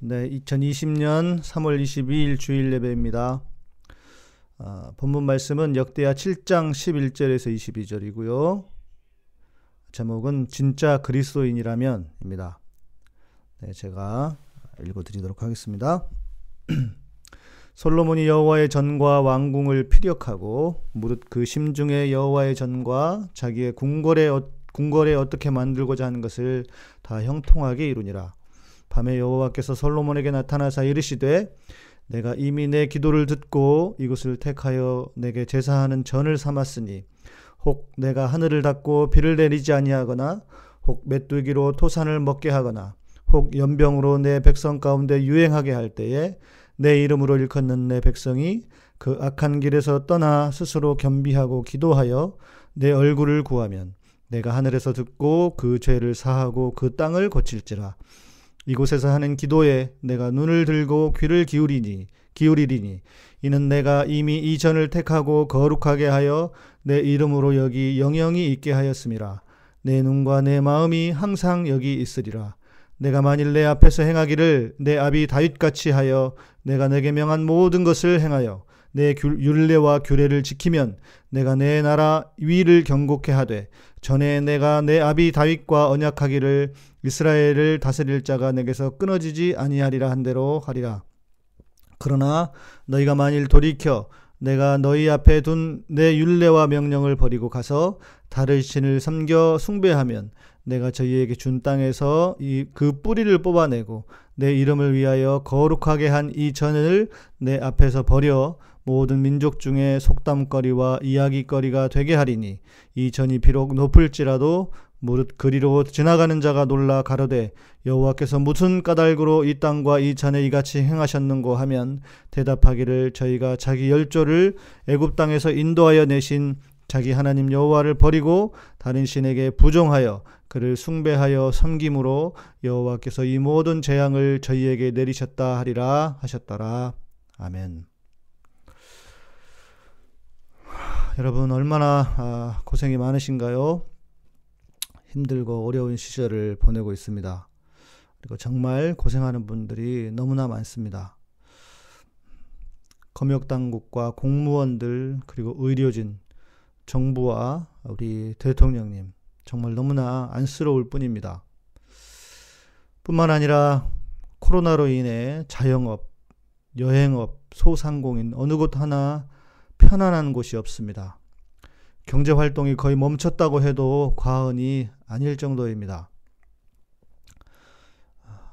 네, 2020년 3월 22일 주일 예배입니다. 아, 본문 말씀은 역대하 7장 11절에서 22절이고요. 제목은 진짜 그리스도인이라면입니다. 네, 제가 읽어드리도록 하겠습니다. 솔로몬이 여호와의 전과 왕궁을 피력하고 무릇 그 심중에 여호와의 전과 자기의 궁궐에 어, 궁궐에 어떻게 만들고자 하는 것을 다 형통하게 이루니라. 밤에 여호와께서 솔로몬에게 나타나사 이르시되 내가 이미 내 기도를 듣고 이곳을 택하여 내게 제사하는 전을 삼았으니 혹 내가 하늘을 닫고 비를 내리지 아니하거나 혹 메뚜기로 토산을 먹게 하거나 혹 연병으로 내 백성 가운데 유행하게 할 때에 내 이름으로 일컫는 내 백성이 그 악한 길에서 떠나 스스로 겸비하고 기도하여 내 얼굴을 구하면 내가 하늘에서 듣고 그 죄를 사하고 그 땅을 고칠지라 이곳에서 하는 기도에 내가 눈을 들고 귀를 기울이니 기울이리니 이는 내가 이미 이 전을 택하고 거룩하게 하여 내 이름으로 여기 영영이 있게 하였음이라 내 눈과 내 마음이 항상 여기 있으리라. 내가 만일 내 앞에서 행하기를 내 아비 다윗같이 하여 내가 내게 명한 모든 것을 행하여 내 율례와 규례를 지키면 내가 내 나라 위를 경고케 하되 전에 내가 내 아비 다윗과 언약하기를 이스라엘을 다스릴 자가 내게서 끊어지지 아니하리라 한 대로 하리라. 그러나 너희가 만일 돌이켜 내가 너희 앞에 둔 내 율례와 명령을 버리고 가서 다른 신을 섬겨 숭배하면 내가 저희에게 준 땅에서 이 그 뿌리를 뽑아내고 내 이름을 위하여 거룩하게 한 이 전을 내 앞에서 버려 모든 민족 중에 속담거리와 이야기거리가 되게 하리니 이 전이 비록 높을지라도 무릇 그리로 지나가는 자가 놀라 가로되 여호와께서 무슨 까닭으로 이 땅과 이 잔에 이같이 행하셨는고 하면 대답하기를 저희가 자기 열조를 애굽 땅에서 인도하여 내신 자기 하나님 여호와를 버리고 다른 신에게 부종하여 그를 숭배하여 섬김으로 여호와께서 이 모든 재앙을 저희에게 내리셨다 하리라 하셨더라 아멘. 여러분 얼마나 아, 고생이 많으신가요? 힘들고 어려운 시절을 보내고 있습니다. 그리고 정말 고생하는 분들이 너무나 많습니다. 검역당국과 공무원들 그리고 의료진, 정부와 우리 대통령님 정말 너무나 안쓰러울 뿐입니다. 뿐만 아니라 코로나로 인해 자영업, 여행업, 소상공인 어느 곳 하나 편안한 곳이 없습니다. 경제 활동이 거의 멈췄다고 해도 과언이 아닐 정도입니다.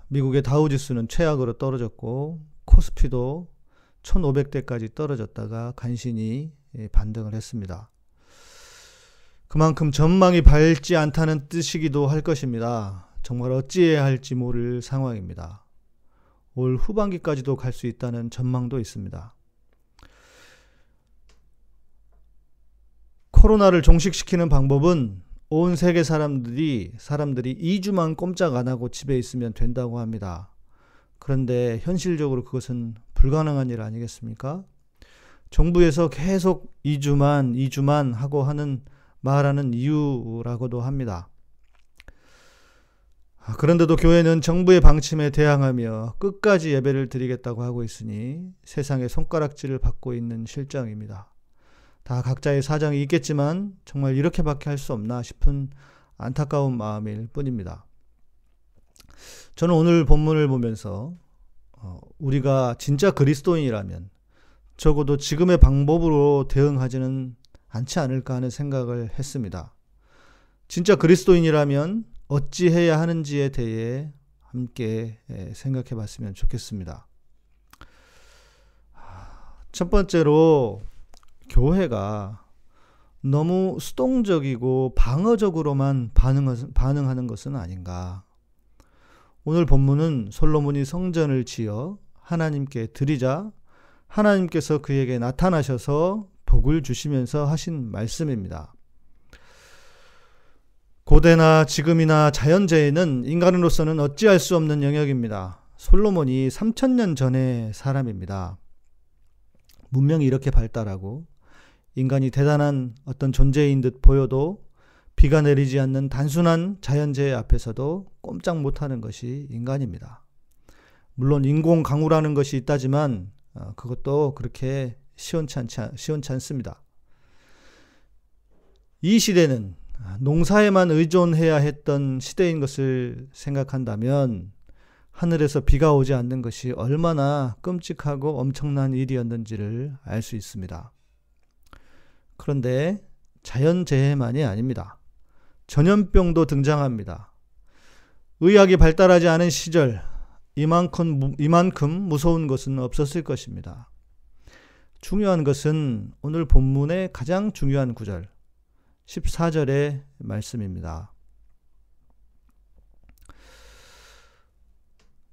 미국의 다우지수는 최악으로 떨어졌고 코스피도 1500대까지 떨어졌다가 간신히 반등을 했습니다. 그만큼 전망이 밝지 않다는 뜻이기도 할 것입니다. 정말 어찌해야 할지 모를 상황입니다. 올 후반기까지도 갈 수 있다는 전망도 있습니다. 코로나를 종식시키는 방법은 온 세계 사람들이 사람들이 2주만 꼼짝 안 하고 집에 있으면 된다고 합니다. 그런데 현실적으로 그것은 불가능한 일 아니겠습니까? 정부에서 계속 2주만 2주만 하고 하는 말하는 이유라고도 합니다. 아, 그런데도 교회는 정부의 방침에 대항하며 끝까지 예배를 드리겠다고 하고 있으니 세상의 손가락질을 받고 있는 실정입니다. 다 각자의 사정이 있겠지만 정말 이렇게밖에 할 수 없나 싶은 안타까운 마음일 뿐입니다. 저는 오늘 본문을 보면서 어, 우리가 진짜 그리스도인이라면 적어도 지금의 방법으로 대응하지는 않지 않을까 하는 생각을 했습니다. 진짜 그리스도인이라면 어찌해야 하는지에 대해 함께 생각해 봤으면 좋겠습니다. 첫 번째로 교회가 너무 수동적이고 방어적으로만 반응하는 것은 아닌가. 오늘 본문은 솔로몬이 성전을 지어 하나님께 드리자 하나님께서 그에게 나타나셔서 복을 주시면서 하신 말씀입니다. 고대나 지금이나 자연재해는 인간으로서는 어찌할 수 없는 영역입니다. 솔로몬이 3000년 전의 사람입니다. 문명이 이렇게 발달하고 인간이 대단한 어떤 존재인 듯 보여도 비가 내리지 않는 단순한 자연재해 앞에서도 꼼짝 못하는 것이 인간입니다. 물론 인공 강우라는 것이 있다지만 어, 그것도 그렇게 시원찮지 시원찮습니다. 이 시대는 농사에만 의존해야 했던 시대인 것을 생각한다면 하늘에서 비가 오지 않는 것이 얼마나 끔찍하고 엄청난 일이었는지를 알 수 있습니다. 그런데 자연재해만이 아닙니다. 전염병도 등장합니다. 의학이 발달하지 않은 시절 이만큼, 이만큼 무서운 것은 없었을 것입니다. 중요한 것은 오늘 본문의 가장 중요한 구절 14절의 말씀입니다.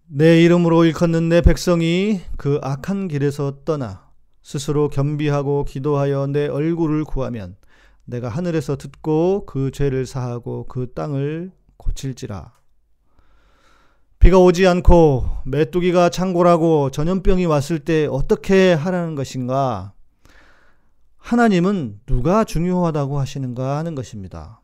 내 이름으로 일컫는 내 백성이 그 악한 길에서 떠나 스스로 겸비하고 기도하여 내 얼굴을 구하면 내가 하늘에서 듣고 그 죄를 사하고 그 땅을 고칠지라. 비가 오지 않고 메뚜기가 창궐하고 전염병이 왔을 때 어떻게 하라는 것인가? 하나님은 누가 중요하다고 하시는가 하는 것입니다.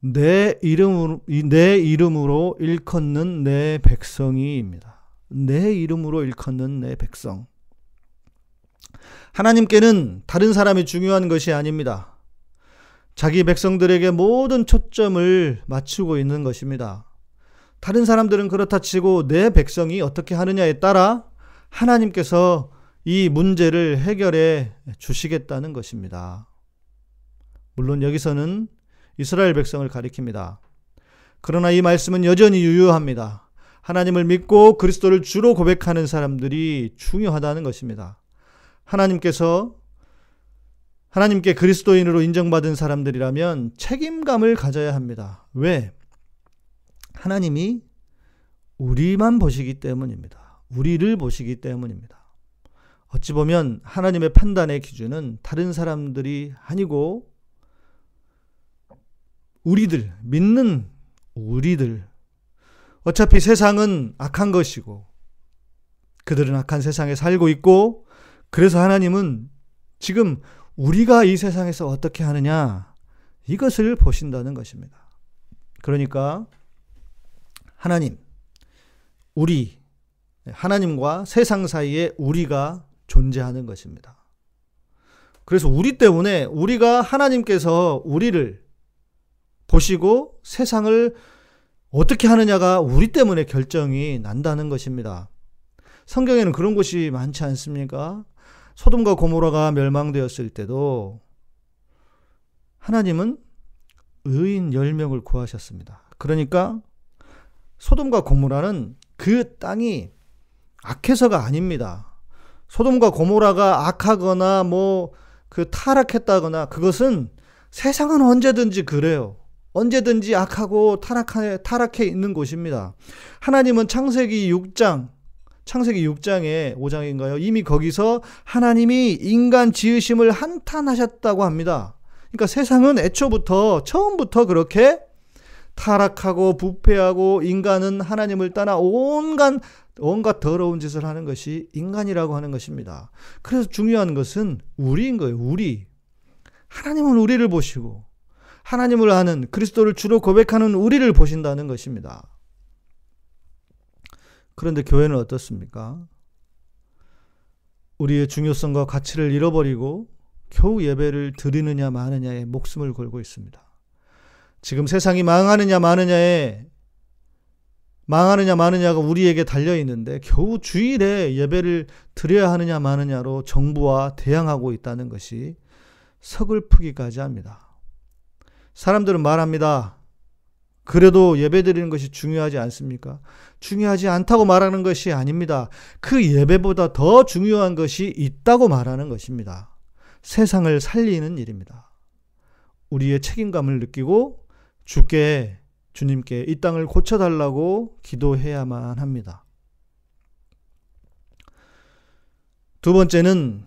내 이름으로, 내 이름으로 일컫는 내 백성이입니다. 내 이름으로 일컫는 내 백성. 하나님께는 다른 사람이 중요한 것이 아닙니다. 자기 백성들에게 모든 초점을 맞추고 있는 것입니다. 다른 사람들은 그렇다 치고 내 백성이 어떻게 하느냐에 따라 하나님께서 이 문제를 해결해 주시겠다는 것입니다. 물론 여기서는 이스라엘 백성을 가리킵니다. 그러나 이 말씀은 여전히 유효합니다. 하나님을 믿고 그리스도를 주로 고백하는 사람들이 중요하다는 것입니다. 하나님께서 하나님께 그리스도인으로 인정받은 사람들이라면 책임감을 가져야 합니다. 왜? 하나님이 우리만 보시기 때문입니다. 우리를 보시기 때문입니다. 어찌 보면 하나님의 판단의 기준은 다른 사람들이 아니고 우리들, 믿는 우리들. 어차피 세상은 악한 것이고 그들은 악한 세상에 살고 있고 그래서 하나님은 지금 우리가 이 세상에서 어떻게 하느냐 이것을 보신다는 것입니다. 그러니까 하나님, 우리, 하나님과 세상 사이에 우리가 존재하는 것입니다. 그래서 우리 때문에 우리가 하나님께서 우리를 보시고 세상을 어떻게 하느냐가 우리 때문에 결정이 난다는 것입니다. 성경에는 그런 곳이 많지 않습니까? 소돔과 고모라가 멸망되었을 때도 하나님은 의인 10명을 구하셨습니다. 그러니까 소돔과 고모라는 그 땅이 악해서가 아닙니다. 소돔과 고모라가 악하거나 뭐 그 타락했다거나 그것은 세상은 언제든지 그래요. 언제든지 악하고 타락해, 타락해 있는 곳입니다. 하나님은 창세기 6장, 창세기 6장에 5장인가요? 이미 거기서 하나님이 인간 지으심을 한탄하셨다고 합니다. 그러니까 세상은 애초부터, 처음부터 그렇게 타락하고 부패하고 인간은 하나님을 떠나 온갖 온갖 더러운 짓을 하는 것이 인간이라고 하는 것입니다. 그래서 중요한 것은 우리인 거예요. 우리. 하나님은 우리를 보시고 하나님을 아는 그리스도를 주로 고백하는 우리를 보신다는 것입니다. 그런데 교회는 어떻습니까? 우리의 중요성과 가치를 잃어버리고 겨우 예배를 드리느냐 마느냐에 목숨을 걸고 있습니다. 지금 세상이 망하느냐 마느냐에 망하느냐 마느냐가 우리에게 달려 있는데 겨우 주일에 예배를 드려야 하느냐 마느냐로 정부와 대항하고 있다는 것이 서글프기까지 합니다. 사람들은 말합니다. 그래도 예배 드리는 것이 중요하지 않습니까? 중요하지 않다고 말하는 것이 아닙니다. 그 예배보다 더 중요한 것이 있다고 말하는 것입니다. 세상을 살리는 일입니다. 우리의 책임감을 느끼고 주께 주님께 이 땅을 고쳐달라고 기도해야만 합니다. 두 번째는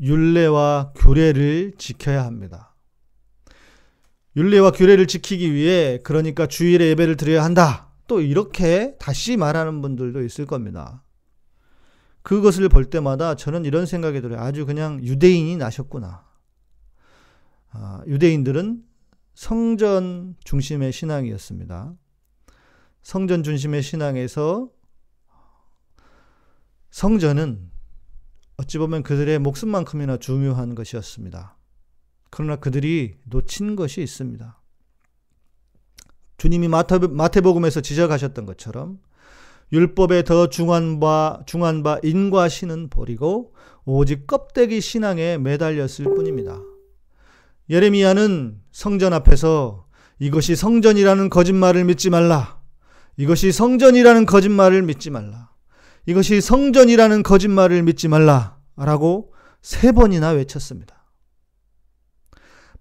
율례와 규례를 지켜야 합니다. 율례와 규례를 지키기 위해 그러니까 주일에 예배를 드려야 한다. 또 이렇게 다시 말하는 분들도 있을 겁니다. 그것을 볼 때마다 저는 이런 생각이 들어요. 아주 그냥 유대인이 나셨구나. 아, 유대인들은 성전 중심의 신앙이었습니다. 성전 중심의 신앙에서 성전은 어찌 보면 그들의 목숨만큼이나 중요한 것이었습니다. 그러나 그들이 놓친 것이 있습니다. 주님이 마태, 마태 복음에서 지적하셨던 것처럼 율법에 더 중한 바, 중한 바 인과 신은 버리고 오직 껍데기 신앙에 매달렸을 뿐입니다. 예레미야는 성전 앞에서 이것이 성전이라는 거짓말을 믿지 말라. 이것이 성전이라는 거짓말을 믿지 말라. 이것이 성전이라는 거짓말을 믿지 말라. 라고 세 번이나 외쳤습니다.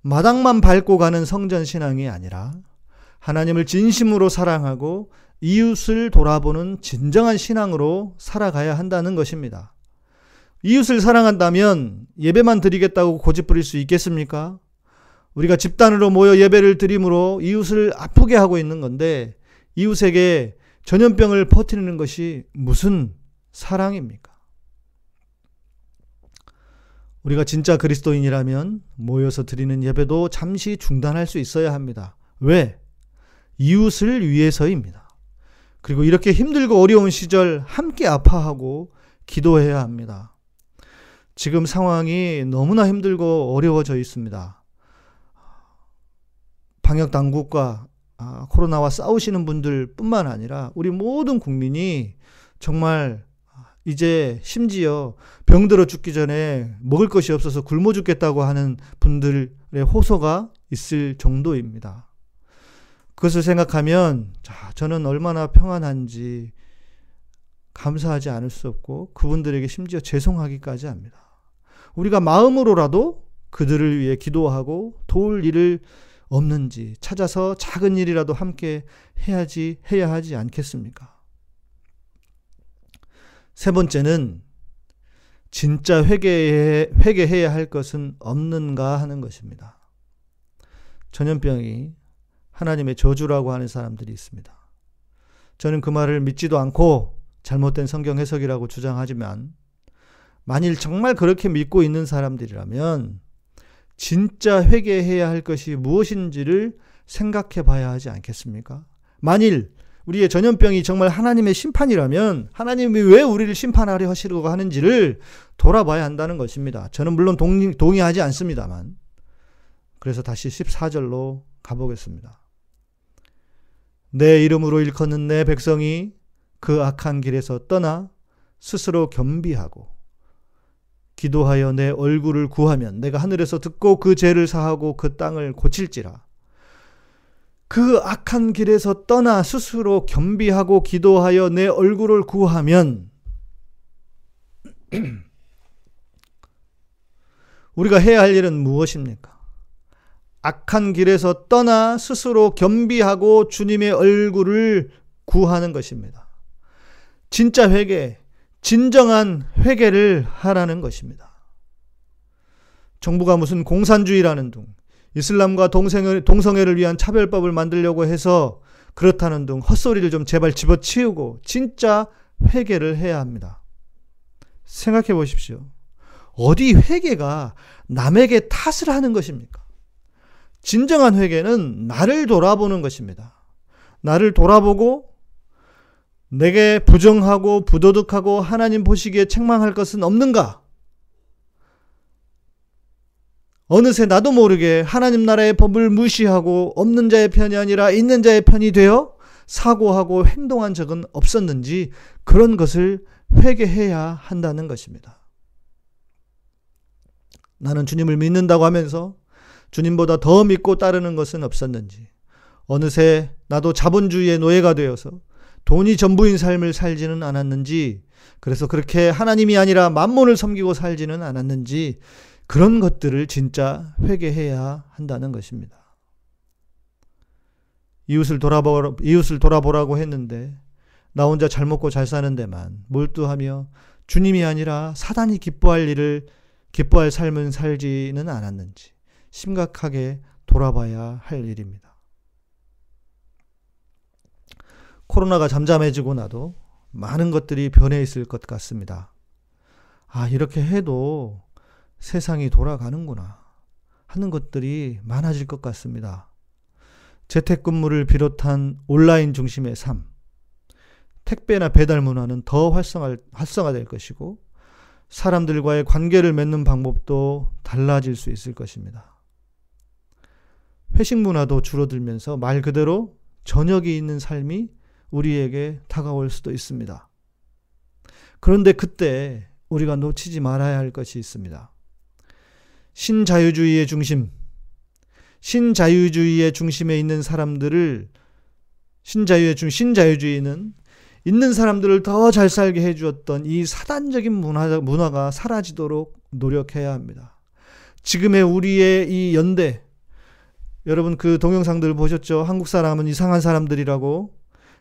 마당만 밟고 가는 성전 신앙이 아니라 하나님을 진심으로 사랑하고 이웃을 돌아보는 진정한 신앙으로 살아가야 한다는 것입니다. 이웃을 사랑한다면 예배만 드리겠다고 고집 부릴 수 있겠습니까? 우리가 집단으로 모여 예배를 드림으로 이웃을 아프게 하고 있는 건데 이웃에게 전염병을 퍼뜨리는 것이 무슨 사랑입니까? 우리가 진짜 그리스도인이라면 모여서 드리는 예배도 잠시 중단할 수 있어야 합니다. 왜? 이웃을 위해서입니다. 그리고 이렇게 힘들고 어려운 시절 함께 아파하고 기도해야 합니다. 지금 상황이 너무나 힘들고 어려워져 있습니다. 방역 당국과 아, 코로나와 싸우시는 분들 뿐만 아니라 우리 모든 국민이 정말 이제 심지어 병들어 죽기 전에 먹을 것이 없어서 굶어 죽겠다고 하는 분들의 호소가 있을 정도입니다. 그것을 생각하면 자, 저는 얼마나 평안한지 감사하지 않을 수 없고 그분들에게 심지어 죄송하기까지 합니다. 우리가 마음으로라도 그들을 위해 기도하고 도울 일을 없는지 찾아서 작은 일이라도 함께 해야지 해야 하지 않겠습니까? 세 번째는 진짜 회개해, 회개해야 할 것은 없는가 하는 것입니다. 전염병이 하나님의 저주라고 하는 사람들이 있습니다. 저는 그 말을 믿지도 않고 잘못된 성경 해석이라고 주장하지만 만일 정말 그렇게 믿고 있는 사람들이라면 진짜 회개해야 할 것이 무엇인지를 생각해 봐야 하지 않겠습니까? 만일 우리의 전염병이 정말 하나님의 심판이라면 하나님이 왜 우리를 심판하려 하시려고 하는지를 돌아봐야 한다는 것입니다. 저는 물론 동의, 동의하지 않습니다만. 그래서 다시 14절로 가보겠습니다. 내 이름으로 일컫는 내 백성이 그 악한 길에서 떠나 스스로 겸비하고 기도하여 내 얼굴을 구하면 내가 하늘에서 듣고 그 죄를 사하고 그 땅을 고칠지라. 그 악한 길에서 떠나 스스로 겸비하고 기도하여 내 얼굴을 구하면 우리가 해야 할 일은 무엇입니까? 악한 길에서 떠나 스스로 겸비하고 주님의 얼굴을 구하는 것입니다. 진짜 회개, 진정한 회개를 하라는 것입니다. 정부가 무슨 공산주의라는 둥, 이슬람과 동성애, 동성애를 위한 차별법을 만들려고 해서 그렇다는 둥 헛소리를 좀 제발 집어치우고 진짜 회개를 해야 합니다. 생각해 보십시오. 어디 회개가 남에게 탓을 하는 것입니까? 진정한 회개는 나를 돌아보는 것입니다. 나를 돌아보고 내게 부정하고 부도덕하고 하나님 보시기에 책망할 것은 없는가? 어느새 나도 모르게 하나님 나라의 법을 무시하고 없는 자의 편이 아니라 있는 자의 편이 되어 사고하고 행동한 적은 없었는지 그런 것을 회개해야 한다는 것입니다. 나는 주님을 믿는다고 하면서 주님보다 더 믿고 따르는 것은 없었는지, 어느새 나도 자본주의의 노예가 되어서 돈이 전부인 삶을 살지는 않았는지, 그래서 그렇게 하나님이 아니라 만몬을 섬기고 살지는 않았는지, 그런 것들을 진짜 회개해야 한다는 것입니다. 이웃을 돌아보 이웃을 돌아보라고 했는데, 나 혼자 잘 먹고 잘 사는 데만 몰두하며 주님이 아니라 사단이 기뻐할 일을 기뻐할 삶은 살지는 않았는지, 심각하게 돌아봐야 할 일입니다. 코로나가 잠잠해지고 나도 많은 것들이 변해 있을 것 같습니다. 아, 이렇게 해도 세상이 돌아가는구나 하는 것들이 많아질 것 같습니다. 재택근무를 비롯한 온라인 중심의 삶, 택배나 배달 문화는 더 활성화, 활성화될 것이고 사람들과의 관계를 맺는 방법도 달라질 수 있을 것입니다. 회식 문화도 줄어들면서 말 그대로 저녁이 있는 삶이 우리에게 다가올 수도 있습니다. 그런데 그때 우리가 놓치지 말아야 할 것이 있습니다. 신자유주의의 중심, 신자유주의의 중심에 있는 사람들을 신자유의 중 신자유주의는 있는 사람들을 더 잘 살게 해주었던 이 사단적인 문화, 문화가 사라지도록 노력해야 합니다. 지금의 우리의 이 연대, 여러분 그 동영상들 보셨죠? 한국 사람은 이상한 사람들이라고.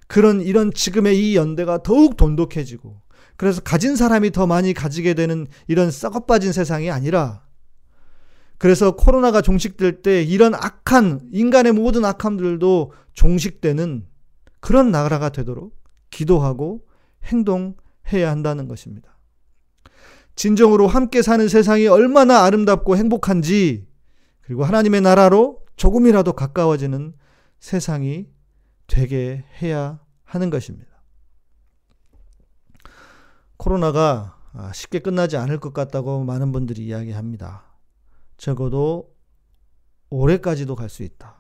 그런 이런 지금의 이 연대가 더욱 돈독해지고, 그래서 가진 사람이 더 많이 가지게 되는 이런 썩어빠진 세상이 아니라, 그래서 코로나가 종식될 때 이런 악한, 인간의 모든 악함들도 종식되는 그런 나라가 되도록 기도하고 행동해야 한다는 것입니다. 진정으로 함께 사는 세상이 얼마나 아름답고 행복한지 그리고 하나님의 나라로 조금이라도 가까워지는 세상이 되게 해야 하는 것입니다. 코로나가 쉽게 끝나지 않을 것 같다고 많은 분들이 이야기합니다. 적어도 올해까지도 갈 수 있다.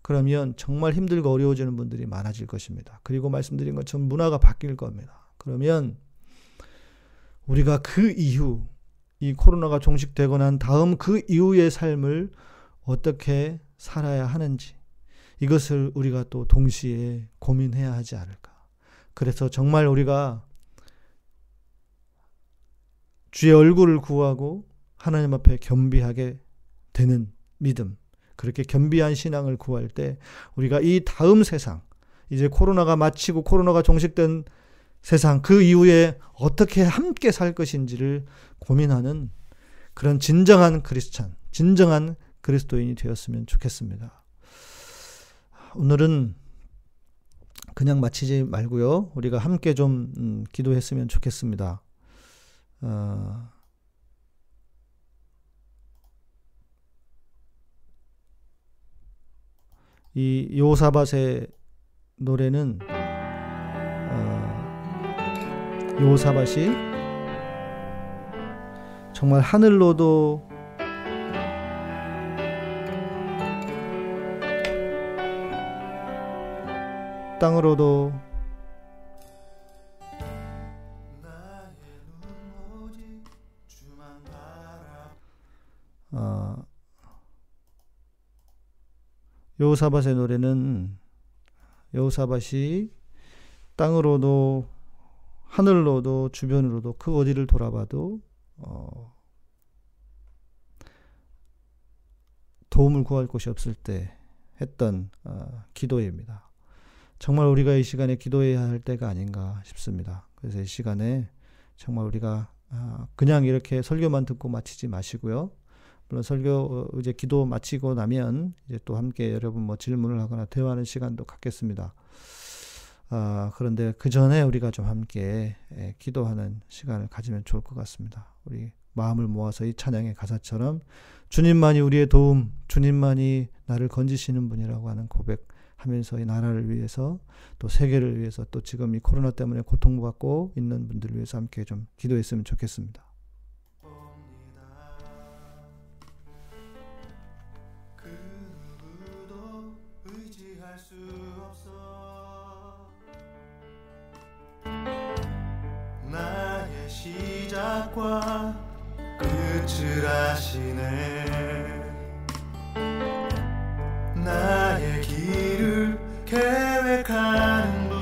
그러면 정말 힘들고 어려워지는 분들이 많아질 것입니다. 그리고 말씀드린 것처럼 문화가 바뀔 겁니다. 그러면 우리가 그 이후 이 코로나가 종식되고 난 다음 그 이후의 삶을 어떻게 살아야 하는지 이것을 우리가 또 동시에 고민해야 하지 않을까. 그래서 정말 우리가 주의 얼굴을 구하고 하나님 앞에 겸비하게 되는 믿음, 그렇게 겸비한 신앙을 구할 때 우리가 이 다음 세상, 이제 코로나가 마치고 코로나가 종식된 세상 그 이후에 어떻게 함께 살 것인지를 고민하는 그런 진정한 크리스찬, 진정한 그리스도인이 되었으면 좋겠습니다. 오늘은 그냥 마치지 말고요. 우리가 함께 좀 음, 기도했으면 좋겠습니다. 어, 이 요사밭의 노래는 어, 요사밭이 정말 하늘로도 땅으로도 여호사밧의 노래는 여호사밧이 땅으로도 하늘로도 주변으로도 그 어디를 돌아봐도 어, 도움을 구할 곳이 없을 때 했던 어, 기도입니다. 정말 우리가 이 시간에 기도해야 할 때가 아닌가 싶습니다. 그래서 이 시간에 정말 우리가 아, 그냥 이렇게 설교만 듣고 마치지 마시고요. 물론 설교 어, 이제 기도 마치고 나면 이제 또 함께 여러분 뭐 질문을 하거나 대화하는 시간도 갖겠습니다. 아, 그런데 그 전에 우리가 좀 함께 예, 기도하는 시간을 가지면 좋을 것 같습니다. 우리 마음을 모아서 이 찬양의 가사처럼 주님만이 우리의 도움, 주님만이 나를 건지시는 분이라고 하는 고백 하면서 이 나라를 위해서 또 세계를 위해서 또 지금 이 코로나 때문에 고통받고 있는 분들을 위해서 함께 좀 기도했으면 좋겠습니다. 시작과 끝을 아시네. 나의 길을 계획하는 분.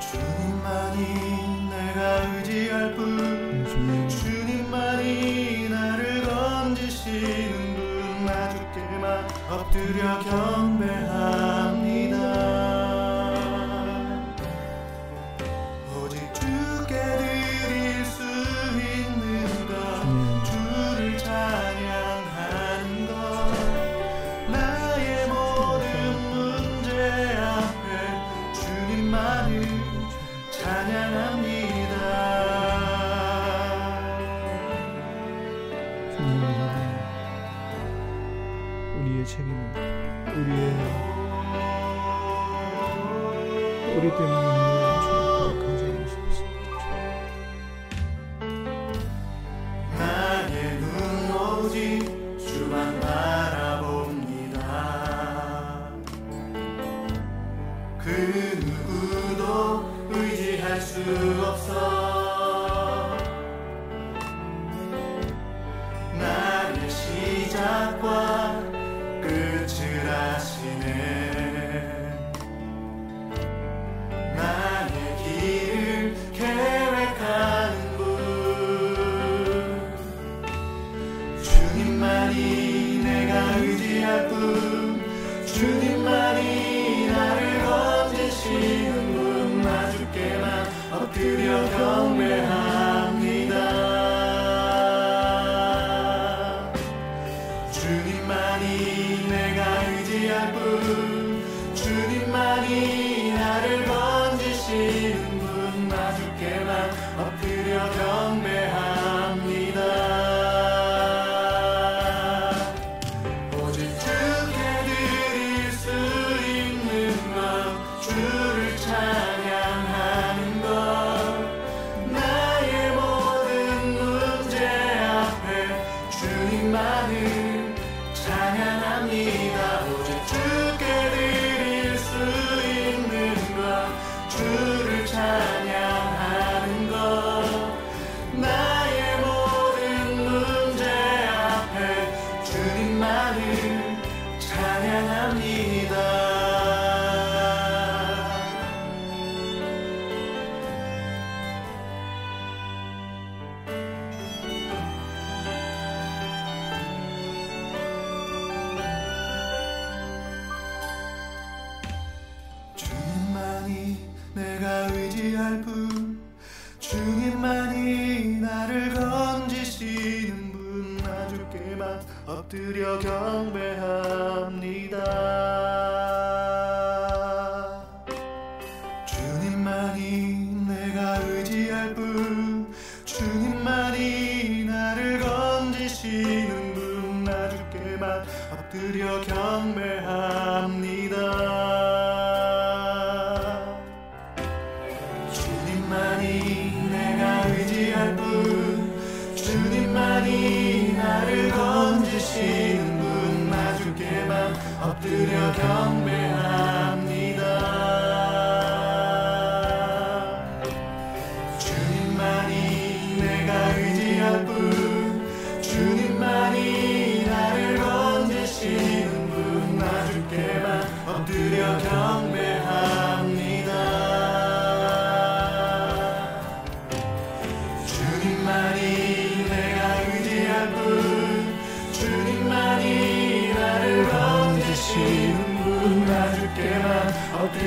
주님만이 내가 의지할 분. 주님만이 나를 건지시는 분 나 주께만 엎드려 경 Studio Gong Mehan. 의지할 뿐 주님만이 나를 건지시는 분 나주께만 엎드려 경배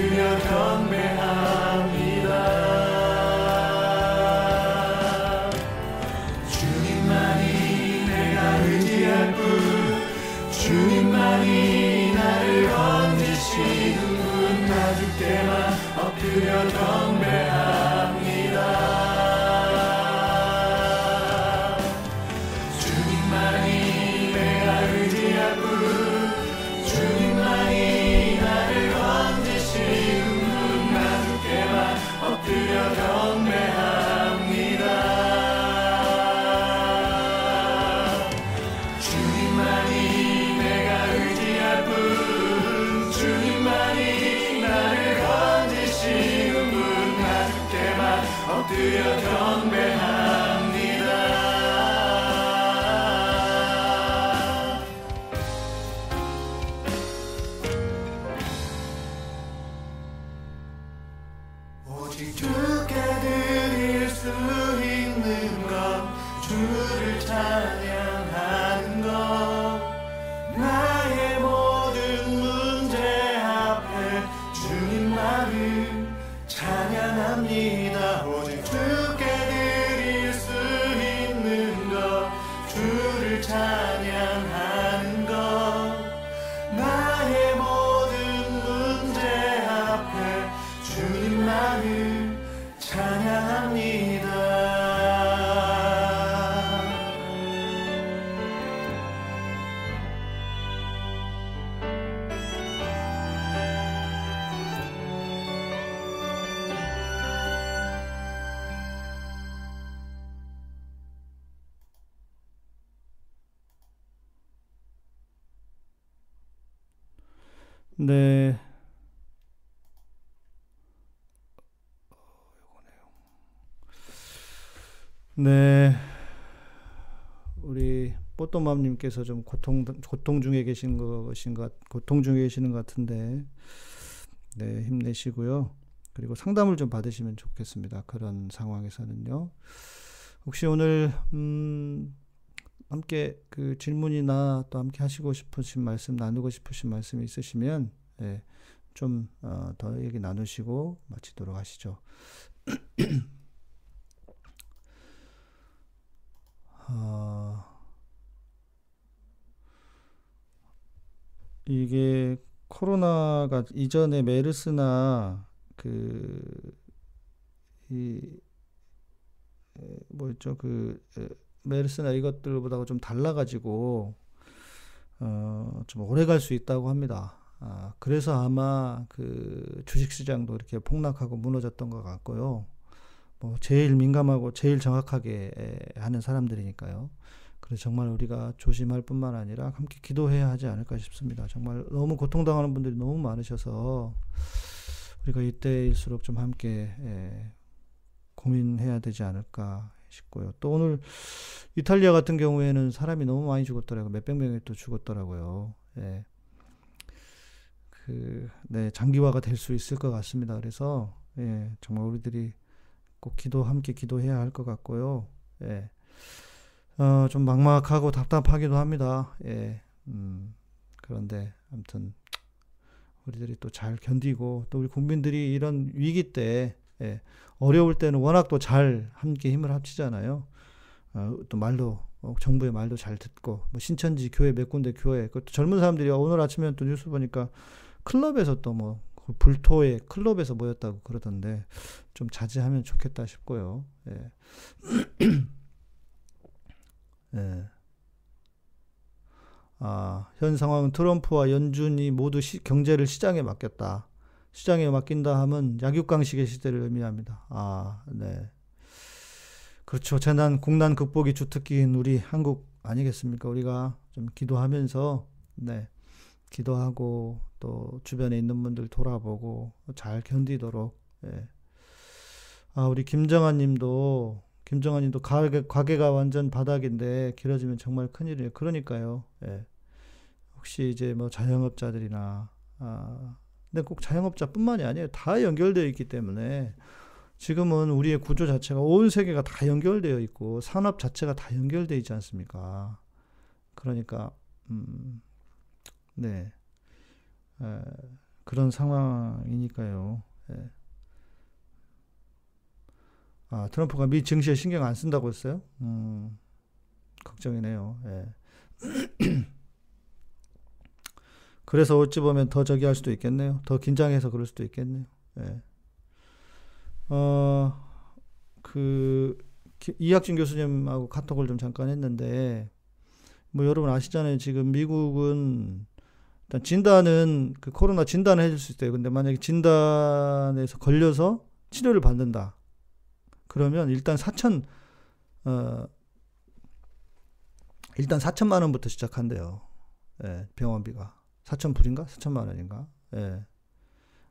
your tongue man. 우리 뽀또맘님께서 좀 고통 고통 중에 계신 것인 것 고통 중에 계시는 것 같은데 네 힘내시고요. 그리고 상담을 좀 받으시면 좋겠습니다. 그런 상황에서는요. 혹시 오늘 음 함께 그 질문이나 또 함께 하시고 싶으신 말씀 나누고 싶으신 말씀이 있으시면 네, 좀더 어, 얘기 나누시고 마치도록 하시죠. 어, 이게 코로나가 이전에 메르스나 그이 뭐였죠 그 메르스나 이것들보다 좀 달라가지고 어, 좀 오래 갈 수 있다고 합니다. 아, 그래서 아마 그 주식시장도 이렇게 폭락하고 무너졌던 것 같고요. 뭐 제일 민감하고 제일 정확하게 하는 사람들이니까요. 그래서 정말 우리가 조심할 뿐만 아니라 함께 기도해야 하지 않을까 싶습니다. 정말 너무 고통당하는 분들이 너무 많으셔서 우리가 이때일수록 좀 함께 예, 고민해야 되지 않을까 싶고요. 또 오늘 이탈리아 같은 경우에는 사람이 너무 많이 죽었더라고요. 몇백 명이 또 죽었더라고요. 예. 그, 네, 장기화가 될 수 있을 것 같습니다. 그래서, 예, 정말 우리들이 꼭 기도, 함께 기도해야 할 것 같고요. 예. 어, 좀 막막하고 답답하기도 합니다. 예. 음, 그런데, 아무튼, 우리들이 또 잘 견디고, 또 우리 국민들이 이런 위기 때, 예, 어려울 때는 워낙 또 잘 함께 힘을 합치잖아요. 어, 또 말도 어, 정부의 말도 잘 듣고 뭐 신천지 교회 몇 군데 교회 그 젊은 사람들이 오늘 아침에 또 뉴스 보니까 클럽에서 또뭐 그 불토에 클럽에서 모였다고 그러던데 좀 자제하면 좋겠다 싶고요. 예. 예. 아, 현 상황은 트럼프와 연준이 모두 시, 경제를 시장에 맡겼다. 시장에 맡긴다 하면 약육강식의 시대를 의미합니다. 아, 네. 그렇죠. 재난, 국난 극복이 주특기인 우리 한국 아니겠습니까? 우리가 좀 기도하면서, 네. 기도하고, 또 주변에 있는 분들 돌아보고, 잘 견디도록, 예. 아, 우리 김정아 님도, 김정아 님도 가게, 가게가 완전 바닥인데 길어지면 정말 큰일이에요. 그러니까요. 예. 혹시 이제 뭐 자영업자들이나, 아, 근데 꼭 자영업자뿐만이 아니에요. 다 연결되어 있기 때문에 지금은 우리의 구조 자체가 온 세계가 다 연결되어 있고 산업 자체가 다 연결되어 있지 않습니까? 그러니까 음, 네 에, 그런 상황이니까요. 예. 아 트럼프가 미 증시에 신경 안 쓴다고 했어요? 음, 걱정이네요. 예. 그래서 어찌 보면 더 저기 할 수도 있겠네요. 더 긴장해서 그럴 수도 있겠네요. 예. 어, 그, 이학진 교수님하고 카톡을 좀 잠깐 했는데, 뭐 여러분 아시잖아요. 지금 미국은 일단 진단은 그 코로나 진단을 해줄 수 있어요. 근데 만약에 진단에서 걸려서 치료를 받는다. 그러면 일단 4천, 어, 일단 4천만 원부터 시작한대요. 예, 병원비가. 4천 불인가? 4천만 원인가? 예.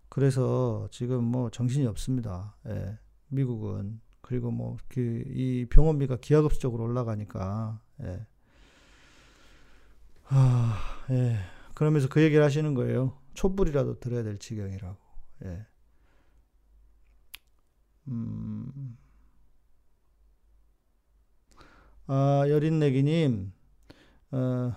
그래서 지금 뭐 정신이 없습니다. 예. 미국은. 그리고 뭐, 그, 이 병원비가 기하급수적으로 올라가니까, 예. 아, 예. 그러면서 그 얘기를 하시는 거예요. 촛불이라도 들어야 될 지경이라고. 예. 음. 아, 여린내기님, 어,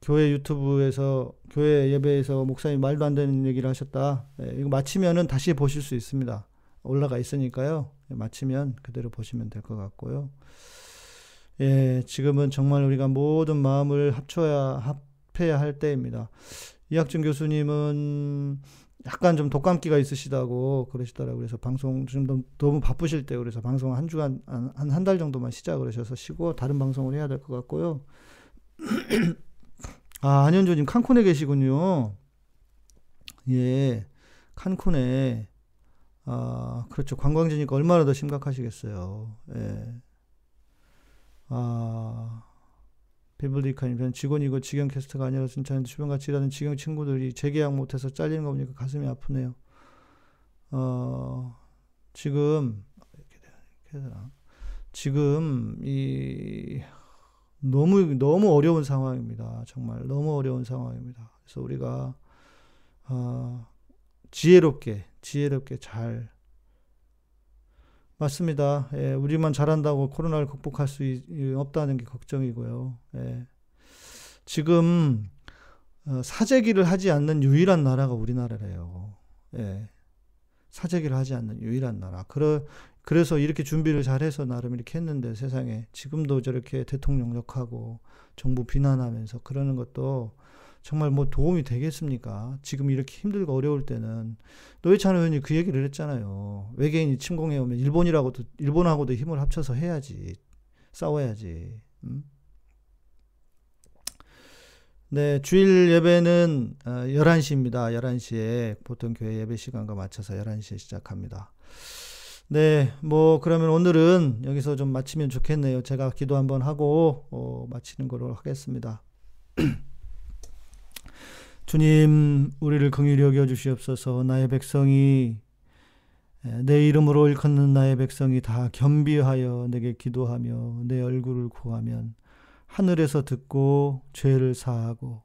교회 유튜브에서 교회 예배에서 목사님 말도 안 되는 얘기를 하셨다. 예, 이거 마치면은 다시 보실 수 있습니다. 올라가 있으니까요. 예, 마치면 그대로 보시면 될 것 같고요. 예, 지금은 정말 우리가 모든 마음을 합쳐야 합해야 할 때입니다. 이학준 교수님은 약간 좀 독감기가 있으시다고 그러시더라고요. 그래서 방송 좀 너무 바쁘실 때 그래서 방송 한 주간 한 한 달 정도만 쉬자 그러셔서 쉬고 다른 방송을 해야 될 것 같고요. 아, 한현조님 칸쿤에 계시군요. 예, 칸쿤에 아, 그렇죠. 관광지니까 얼마나 더 심각하시겠어요. 예. 아, 비블리카님 직원이고 직영 캐스터가 아니라 진짜 주변 같이 일하는 직영 친구들이 재계약 못해서 잘리는 거 보니까 가슴이 아프네요. 어 지금 지금 이 너무 너무 어려운 상황입니다. 정말 너무 어려운 상황입니다. 그래서 우리가 어, 지혜롭게 지혜롭게 잘 맞습니다. 예, 우리만 잘한다고 코로나를 극복할 수 없다는 게 걱정이고요. 예. 지금 어, 사재기를 하지 않는 유일한 나라가 우리나라래요. 예. 사재기를 하지 않는 유일한 나라. 그러, 그래서 이렇게 준비를 잘해서 나름 이렇게 했는데 세상에 지금도 저렇게 대통령 욕하고 정부 비난하면서 그러는 것도 정말 뭐 도움이 되겠습니까? 지금 이렇게 힘들고 어려울 때는 노회찬 의원이 그 얘기를 했잖아요. 외계인이 침공해 오면 일본이라고도 일본하고도 힘을 합쳐서 해야지 싸워야지. 음? 네, 주일 예배는 11시입니다. 어, 11시에 보통 교회 예배 시간과 맞춰서 11시에 시작합니다. 네, 뭐 그러면 오늘은 여기서 좀 마치면 좋겠네요. 제가 기도 한번 하고 어, 마치는 거로 하겠습니다. 주님, 우리를 긍휼히 여겨 주시옵소서. 나의 백성이 내 이름으로 일컫는 나의 백성이 다 겸비하여 내게 기도하며 내 얼굴을 구하면 하늘에서 듣고 죄를 사하고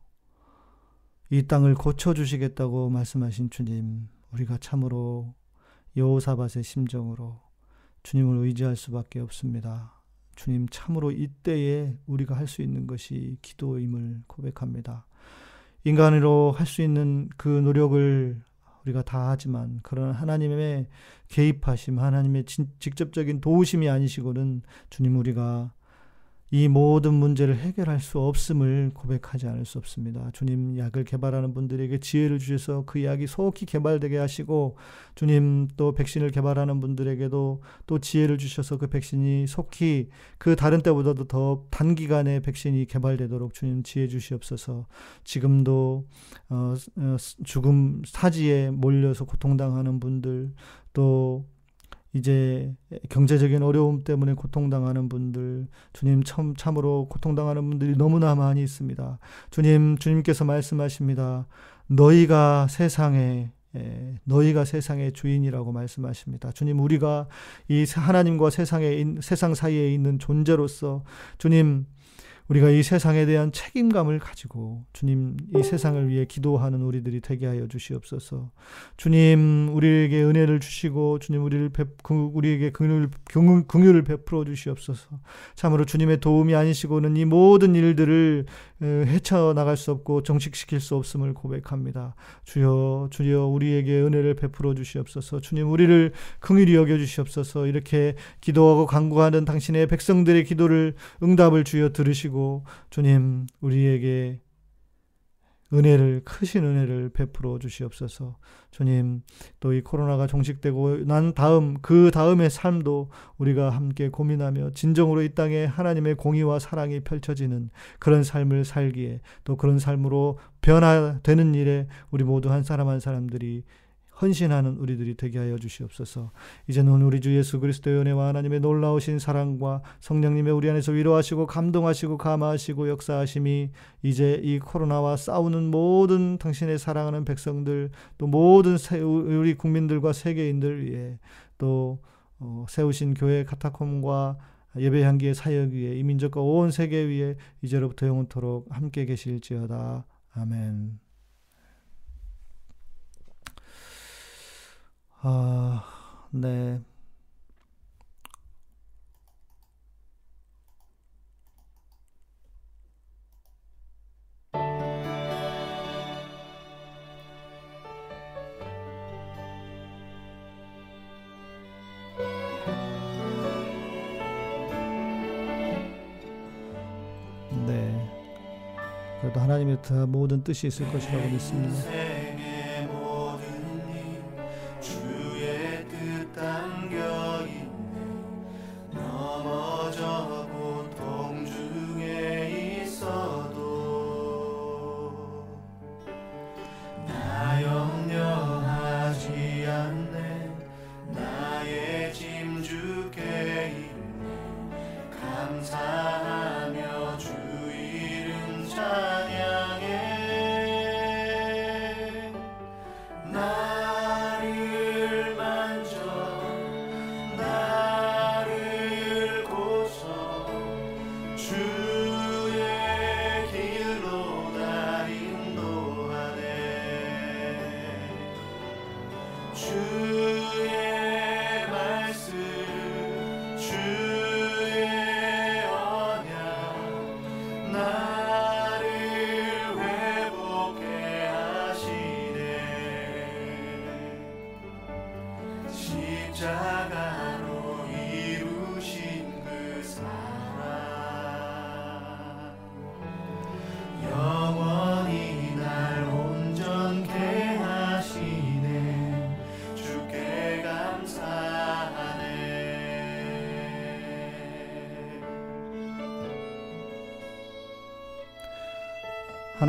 이 땅을 고쳐 주시겠다고 말씀하신 주님, 우리가 참으로 여호사밧의 심정으로 주님을 의지할 수밖에 없습니다. 주님 참으로 이때에 우리가 할 수 있는 것이 기도임을 고백합니다. 인간으로 할 수 있는 그 노력을 우리가 다 하지만 그런 하나님의 개입하심, 하나님의 직접적인 도우심이 아니시고는 주님 우리가 이 모든 문제를 해결할 수 없음을 고백하지 않을 수 없습니다. 주님 약을 개발하는 분들에게 지혜를 주셔서 그 약이 속히 개발되게 하시고 주님 또 백신을 개발하는 분들에게도 또 지혜를 주셔서 그 백신이 속히 그 다른 때보다도 더 단기간에 백신이 개발되도록 주님 지혜 주시옵소서. 지금도 어, 어 죽음 사지에 몰려서 고통당하는 분들 또 이제 경제적인 어려움 때문에 고통당하는 분들, 주님 참, 참으로 고통당하는 분들이 너무나 많이 있습니다. 주님, 주님께서 말씀하십니다. 너희가 세상에 너희가 세상의 주인이라고 말씀하십니다. 주님, 우리가 이 하나님과 세상에 세상 사이에 있는 존재로서 주님 우리가 이 세상에 대한 책임감을 가지고 주님 이 세상을 위해 기도하는 우리들이 되게 하여 주시옵소서. 주님 우리에게 은혜를 주시고 주님 우리를 배, 우리에게 긍휼 긍휼을 베풀어 주시옵소서. 참으로 주님의 도움이 아니시고는 이 모든 일들을 헤쳐 나갈 수 없고 정식시킬 수 없음을 고백합니다. 주여 주여 우리에게 은혜를 베풀어 주시옵소서. 주님 우리를 긍휼히 여겨 주시옵소서. 이렇게 기도하고 간구하는 당신의 백성들의 기도를 응답을 주여 들으시고 주님 우리에게 은혜를 크신 은혜를 베풀어 주시옵소서. 주님 또 이 코로나가 종식되고 난 다음 그 다음의 삶도 우리가 함께 고민하며 진정으로 이 땅에 하나님의 공의와 사랑이 펼쳐지는 그런 삶을 살기에 또 그런 삶으로 변화되는 일에 우리 모두 한 사람 한 사람들이 헌신하는 우리들이 되게 하여 주시옵소서. 이제는 우리 주 예수 그리스도의 은혜와 하나님의 놀라우신 사랑과 성령님의 우리 안에서 위로하시고 감동하시고 감화하시고 역사하심이 이제 이 코로나와 싸우는 모든 당신의 사랑하는 백성들 또 모든 우리 국민들과 세계인들 위해 또 어, 세우신 교회 카타콤과 예배 향기의 사역 위에 이 민족과 온 세계 위에 이제로부터 영원토록 함께 계실지어다. 아멘. 아, 네. 네. 그래도 하나님의 모든 뜻이 있을 것이라고 믿습니다. true.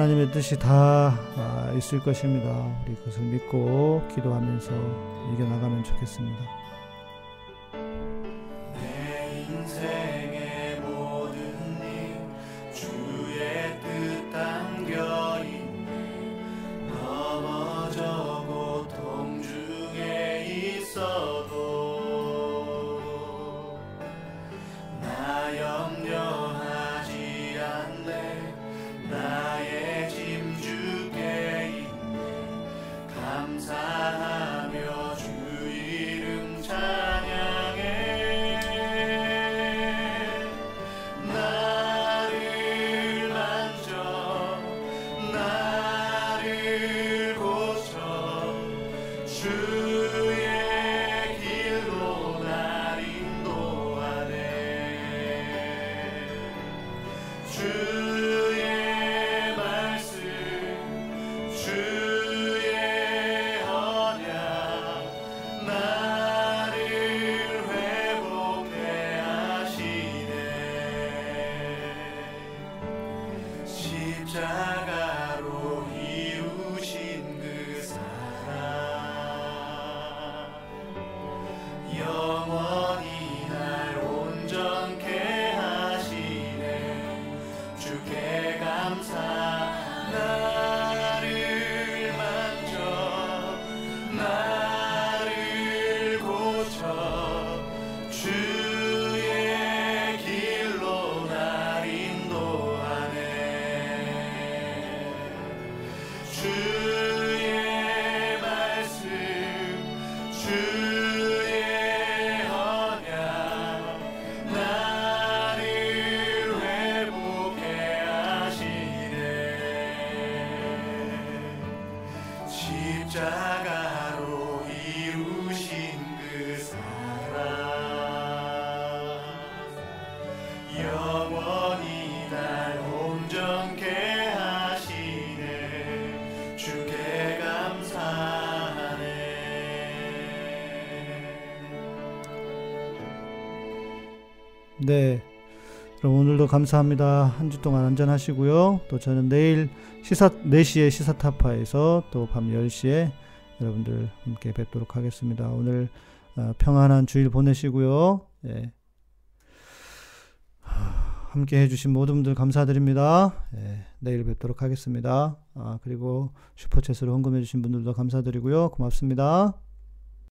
하나님의 뜻이 다 아, 있을 것입니다. 우리 그것을 믿고 기도하면서 이겨나가면 좋겠습니다. 네. 그럼 오늘도 감사합니다. 한 주 동안 안전하시고요. 또 저는 내일 시사 4시에 시사타파에서 또 밤 10시에 여러분들 함께 뵙도록 하겠습니다. 오늘 어, 평안한 주일 보내시고요. 예. 하, 함께 해주신 모든 분들 감사드립니다. 예, 내일 뵙도록 하겠습니다. 아, 그리고 슈퍼챗으로 헌금해주신 분들도 감사드리고요. 고맙습니다.